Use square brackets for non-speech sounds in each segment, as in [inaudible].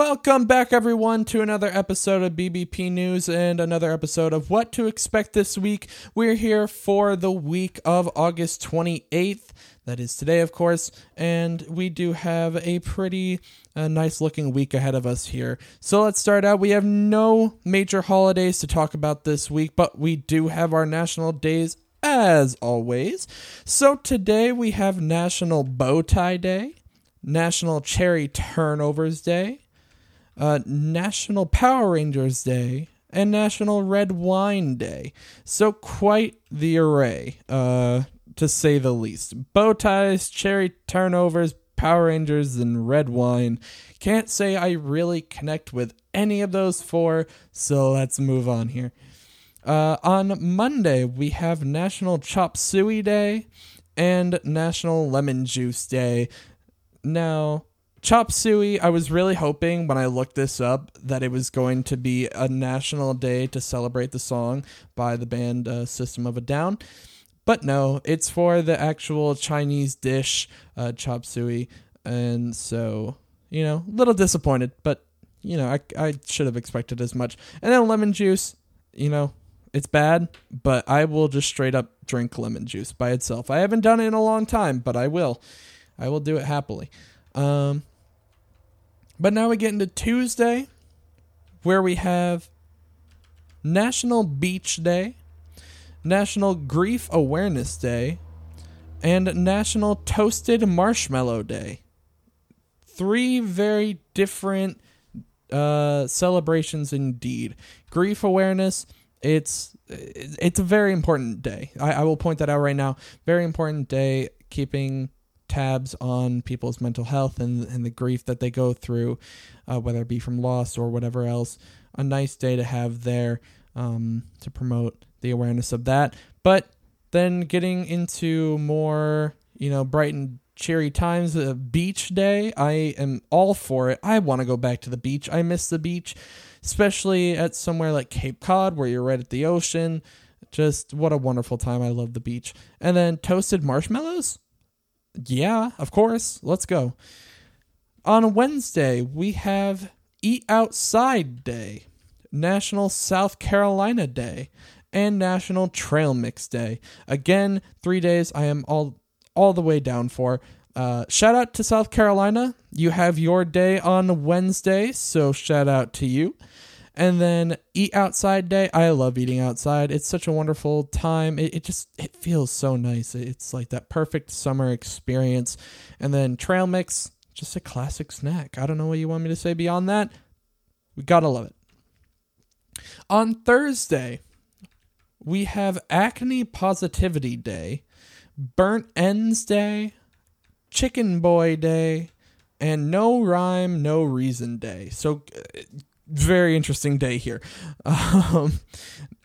Welcome back, everyone, to another episode of BBP News and another episode of What to Expect This Week. We're here for the week of August 28th. That is today, of course, and we do have a pretty uh, nice looking week ahead of us here. So let's start out. We have no major holidays to talk about this week, but we do have our national days as always. So today we have National Bow Tie Day, National Cherry Turnovers Day, uh, National Power Rangers Day, and National Red Wine Day. So quite the array, uh, to say the least. Bow ties, cherry turnovers, Power Rangers, and red wine. Can't say I really connect with any of those four, so let's move on here. Uh, on Monday, we have National Chop Suey Day and National Lemon Juice Day. Now, Chop Suey, I was really hoping when I looked this up that it was going to be a national day to celebrate the song by the band uh, System of a Down. But no, it's for the actual Chinese dish, uh, chop suey. And so, you know, a little disappointed, but, you know, I, I should have expected as much. And then lemon juice, you know, it's bad, but I will just straight up drink lemon juice by itself. I haven't done it in a long time, but I will. I will do it happily. Um, but now we get into Tuesday, where we have National Beach Day, National Grief Awareness Day, and National Toasted Marshmallow Day. Three very different uh, celebrations indeed. Grief awareness, it's it's a very important day. I, I will point that out right now. Very important day, keeping tabs on people's mental health and, and the grief that they go through, uh, whether it be from loss or whatever else. A nice day to have there um, to promote the awareness of that. But then getting into more, you know, bright and cheery times, uh, beach day, I am all for it. I want to go back to the beach. I miss the beach, especially at somewhere like Cape Cod where you're right at the ocean. Just what a wonderful time. I love the beach. And then toasted marshmallows? Yeah, of course. Let's go. On Wednesday, we have Eat Outside Day, National South Carolina Day, and National Trail Mix Day. Again, three days I am all all the way down for. Uh, shout out to South Carolina. You have your day on Wednesday, so shout out to you. And then eat outside day. I love eating outside. It's such a wonderful time. It, it just it feels so nice. It's like that perfect summer experience. And then trail mix, just a classic snack. I don't know what you want me to say beyond that. We gotta love it. On Thursday, we have Acne Positivity Day, Burnt Ends Day, Chicken Boy Day, and No Rhyme, No Reason Day. So, uh, very interesting day here. Um,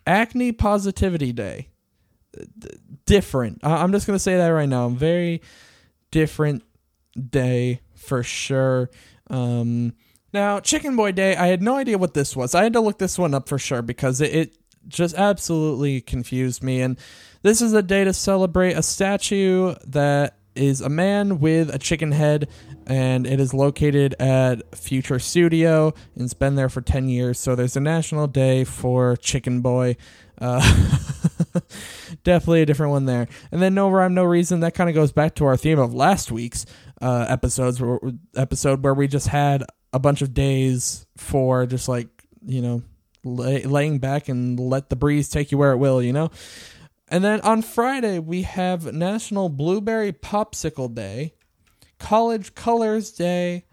Acne Positivity Day. Different. I'm just going to say that right now. Very different day for sure. Um, now, Chicken Boy Day, I had no idea what this was. I had to look this one up for sure because it, it just absolutely confused me. And this is a day to celebrate a statue that is a man with a chicken head, and it is located at Future Studio, and it's been there for 10 years. So there's a national day for Chicken Boy. Uh, [laughs] definitely a different one there. And then No Rhyme, No Reason, that kind of goes back to our theme of last week's uh, episodes, episode where we just had a bunch of days for just like, you know, lay, laying back and let the breeze take you where it will, you know? And then on Friday, we have National Blueberry Popsicle Day, College Colors Day,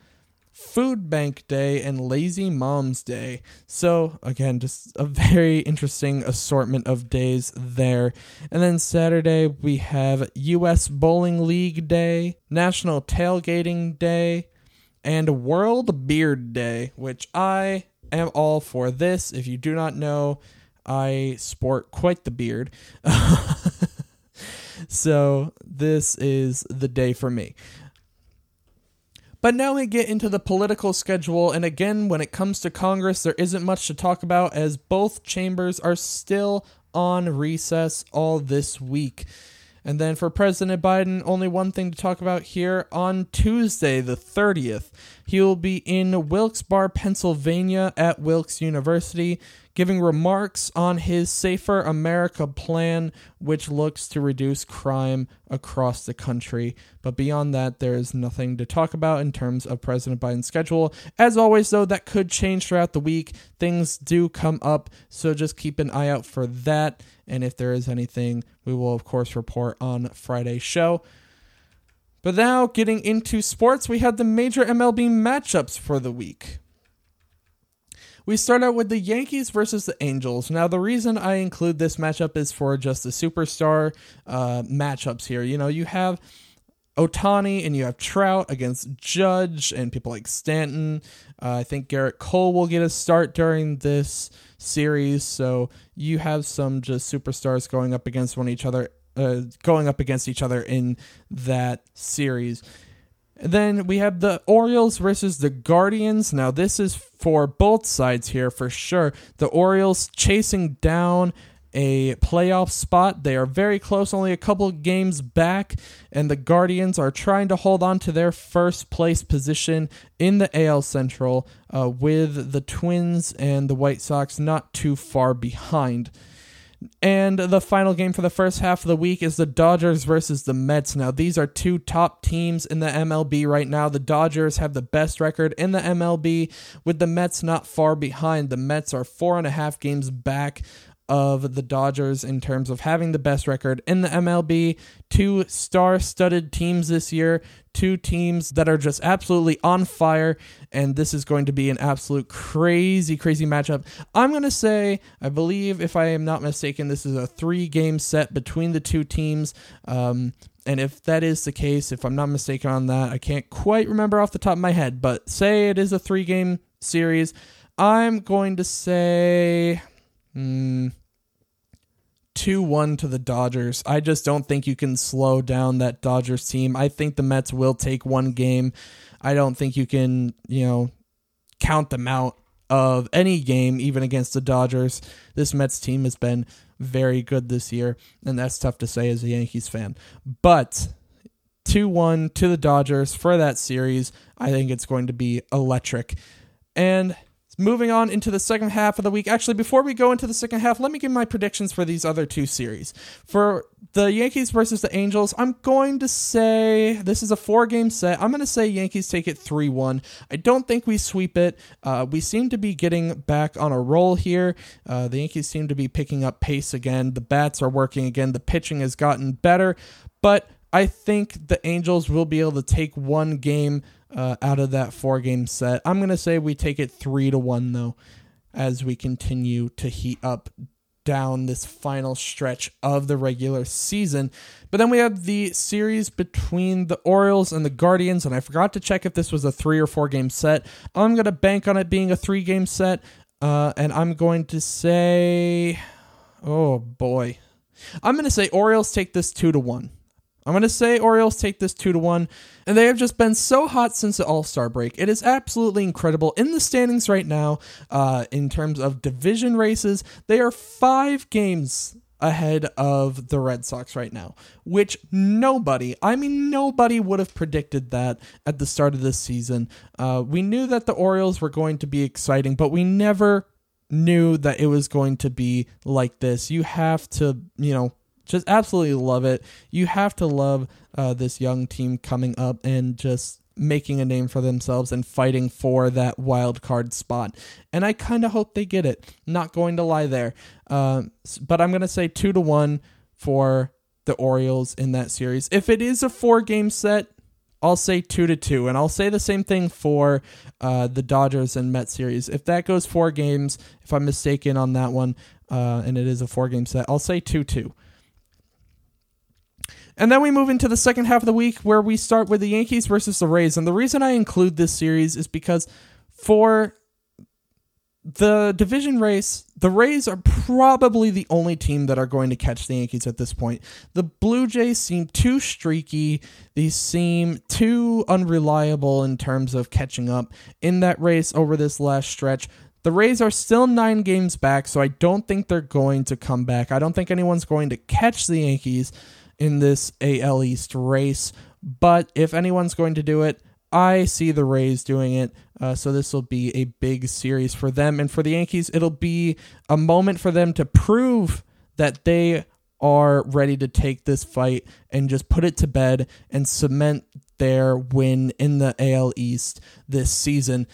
Food Bank Day, and Lazy Moms Day. So, again, just a very interesting assortment of days there. And then Saturday, we have U.S. Bowling League Day, National Tailgating Day, and World Beard Day, which I am all for this. If you do not know, I sport quite the beard. [laughs] so this is the day for me. But now we get into the political schedule, and again, when it comes to Congress, there isn't much to talk about as both chambers are still on recess all this week. And then for President Biden, only one thing to talk about here. On Tuesday, the 30th, He will be in Wilkes-Barre, Pennsylvania at Wilkes University giving remarks on his Safer America plan, which looks to reduce crime across the country. But beyond that, there is nothing to talk about in terms of President Biden's schedule. As always, though, that could change throughout the week. Things do come up, so just keep an eye out for that. And if there is anything, we will, of course, report on Friday's show. But now, getting into sports, we had the major MLB matchups for the week. We start out with the Yankees versus the Angels. Now, the reason I include this matchup is for just the superstar uh, matchups here. You know, you have Ohtani and you have Trout against Judge and people like Stanton. Uh, I think Gerrit Cole will get a start during this series. So you have some just superstars going up against one each other, uh, going up against each other in that series. Then we have the Orioles versus the Guardians. Now, this is for both sides here for sure. The Orioles chasing down a playoff spot. They are very close, only a couple games back, and the Guardians are trying to hold on to their first place position in the AL Central uh, with the Twins and the White Sox not too far behind. And the final game for the first half of the week is the Dodgers versus the Mets. Now, these are two top teams in the MLB right now. The Dodgers have the best record in the MLB, with the Mets not far behind. The Mets are four and a half games back of the Dodgers in terms of having the best record in the MLB. Two star studded teams this year, two teams that are just absolutely on fire, and this is going to be an absolute crazy, crazy matchup. I'm going to say, I believe, if I am not mistaken, this is a three game set between the two teams. Um, and if that is the case, if I'm not mistaken on that, I can't quite remember off the top of my head, but say it is a three game series. I'm going to say Mm, 2 1 to the Dodgers. I just don't think you can slow down that Dodgers team. I think the Mets will take one game. I don't think you can, you know, count them out of any game, even against the Dodgers. This Mets team has been very good this year, and that's tough to say as a Yankees fan. But 2 1 to the Dodgers for that series. I think it's going to be electric. And Moving on into the second half of the week. Actually, before we go into the second half, let me give my predictions for these other two series. For the Yankees versus the Angels, I'm going to say this is a four game set. I'm going to say Yankees take it 3 1. I don't think we sweep it. Uh, we seem to be getting back on a roll here. Uh, the Yankees seem to be picking up pace again. The bats are working again. The pitching has gotten better. But I think the Angels will be able to take one game uh, out of that four game set. I'm going to say we take it three to one, though, as we continue to heat up down this final stretch of the regular season. But then we have the series between the Orioles and the Guardians, and I forgot to check if this was a three or four game set. I'm going to bank on it being a three game set, uh, and I'm going to say, oh boy. I'm going to say Orioles take this two to one. I'm going to say Orioles take this 2 to 1, and they have just been so hot since the All Star break. It is absolutely incredible. In the standings right now, uh, in terms of division races, they are five games ahead of the Red Sox right now, which nobody, I mean, nobody would have predicted that at the start of this season. Uh, we knew that the Orioles were going to be exciting, but we never knew that it was going to be like this. You have to, you know, just absolutely love it. You have to love uh, this young team coming up and just making a name for themselves and fighting for that wild card spot. And I kind of hope they get it. Not going to lie there. Uh, but I'm going to say two to one for the Orioles in that series. If it is a four game set, I'll say two to two, and I'll say the same thing for uh, the Dodgers and Met series. If that goes four games, if I'm mistaken on that one, uh, and it is a four game set, I'll say two two. And then we move into the second half of the week where we start with the Yankees versus the Rays. And the reason I include this series is because for the division race, the Rays are probably the only team that are going to catch the Yankees at this point. The Blue Jays seem too streaky. They seem too unreliable in terms of catching up in that race over this last stretch. The Rays are still nine games back, so I don't think they're going to come back. I don't think anyone's going to catch the Yankees in this AL East race. But if anyone's going to do it, I see the Rays doing it. Uh, so this will be a big series for them. And for the Yankees, it'll be a moment for them to prove that they are ready to take this fight and just put it to bed and cement their win in the AL East this season.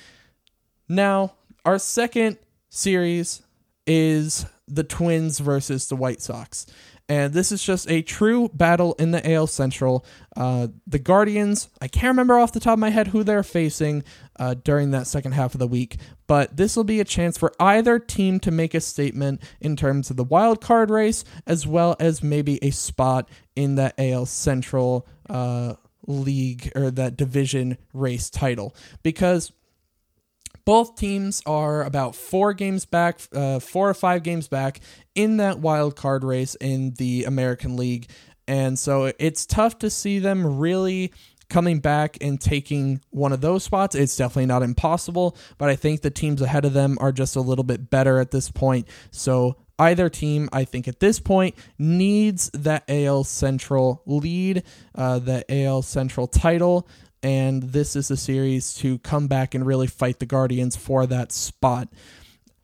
Now, our second series is the Twins versus the White Sox. And this is just a true battle in the AL Central. Uh, the Guardians, I can't remember off the top of my head who they're facing uh, during that second half of the week, but this will be a chance for either team to make a statement in terms of the wild card race, as well as maybe a spot in that AL Central uh, league or that division race title. Because both teams are about four games back, uh, four or five games back in that wild card race in the American League. And so it's tough to see them really coming back and taking one of those spots. It's definitely not impossible, but I think the teams ahead of them are just a little bit better at this point. So either team, I think at this point, needs that AL Central lead, uh, AL Central title and this is a series to come back and really fight the Guardians for that spot.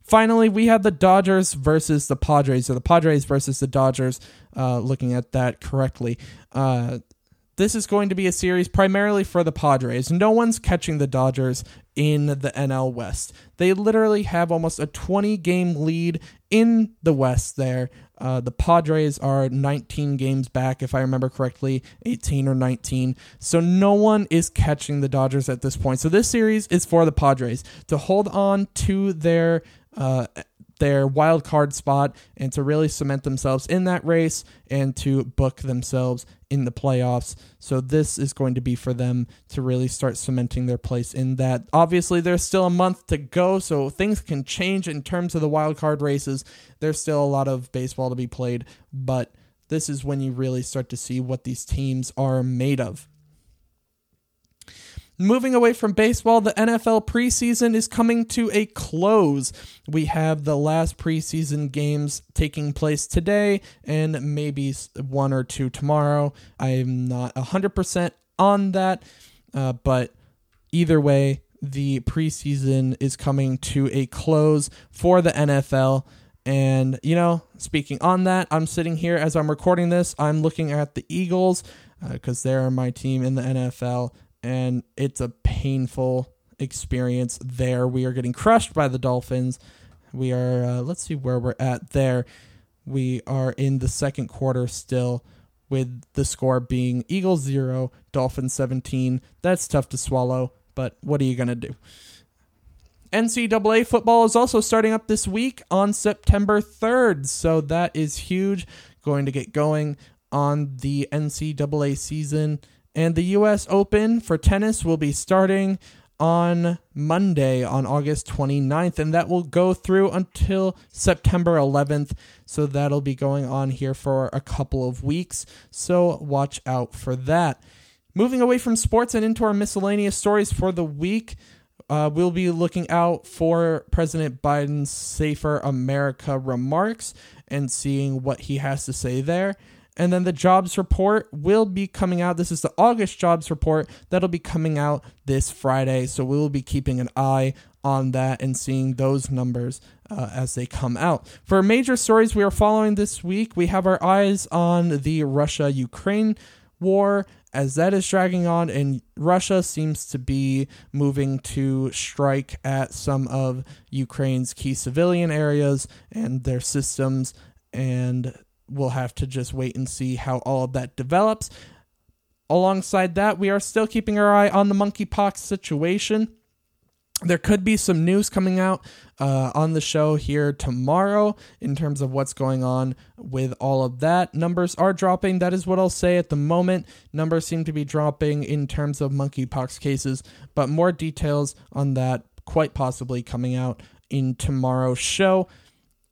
Finally, we have the Dodgers versus the Padres, or the Padres versus the Dodgers, uh, looking at that correctly. Uh, this is going to be a series primarily for the Padres. No one's catching the Dodgers in the NL West. They literally have almost a 20 game lead in the West there. Uh, the Padres are 19 games back, if I remember correctly, 18 or 19. So no one is catching the Dodgers at this point. So this series is for the Padres to hold on to their uh, their wild card spot and to really cement themselves in that race and to book themselves in the playoffs. So this is going to be for them to really start cementing their place in that. Obviously, there's still a month to go, so things can change in terms of the wild card races. There's still a lot of baseball to be played, but this is when you really start to see what these teams are made of. Moving away from baseball, the NFL preseason is coming to a close. We have the last preseason games taking place today and maybe one or two tomorrow. I'm not 100% on that, uh, but either way, the preseason is coming to a close for the NFL. And, you know, speaking on that, I'm sitting here as I'm recording this, I'm looking at the Eagles because uh, they're my team in the NFL and it's a painful experience there. We are getting crushed by the Dolphins. We are, uh, let's see where we're at there. We are in the second quarter still with the score being Eagles 0, Dolphins 17. That's tough to swallow, but what are you going to do? NCAA football is also starting up this week on September 3rd, so that is huge. Going to get going on the NCAA season and the US Open for tennis will be starting on Monday on August 29th, and that will go through until September 11th. So that'll be going on here for a couple of weeks. So watch out for that. Moving away from sports and into our miscellaneous stories for the week, uh, we'll be looking out for President Biden's Safer America remarks and seeing what he has to say there. And then the jobs report will be coming out. This is the August jobs report that'll be coming out this Friday. So we will be keeping an eye on that and seeing those numbers uh, as they come out. For major stories we are following this week, we have our eyes on the Russia Ukraine war as that is dragging on, and Russia seems to be moving to strike at some of Ukraine's key civilian areas and their systems. And we'll have to just wait and see how all of that develops. Alongside that, we are still keeping our eye on the monkeypox situation. There could be some news coming out uh, on the show here tomorrow in terms of what's going on with all of that. Numbers are dropping. That is what I'll say at the moment. Numbers seem to be dropping in terms of monkeypox cases, but more details on that quite possibly coming out in tomorrow's show.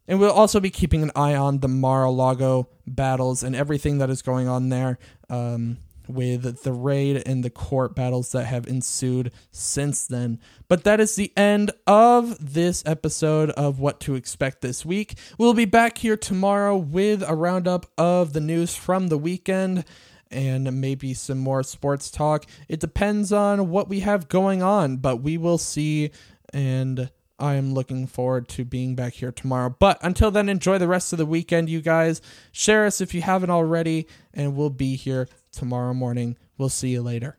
And we'll also be keeping an eye on the Mar-a-Lago battles and everything that is going on there um, with the raid and the court battles that have ensued since then. But that is the end of this episode of What to Expect This Week. We'll be back here tomorrow with a roundup of the news from the weekend. and maybe some more sports talk. It depends on what we have going on, but we will see. And I am looking forward to being back here tomorrow. But until then, enjoy the rest of the weekend, you guys. Share us if you haven't already, and we'll be here tomorrow morning. We'll see you later.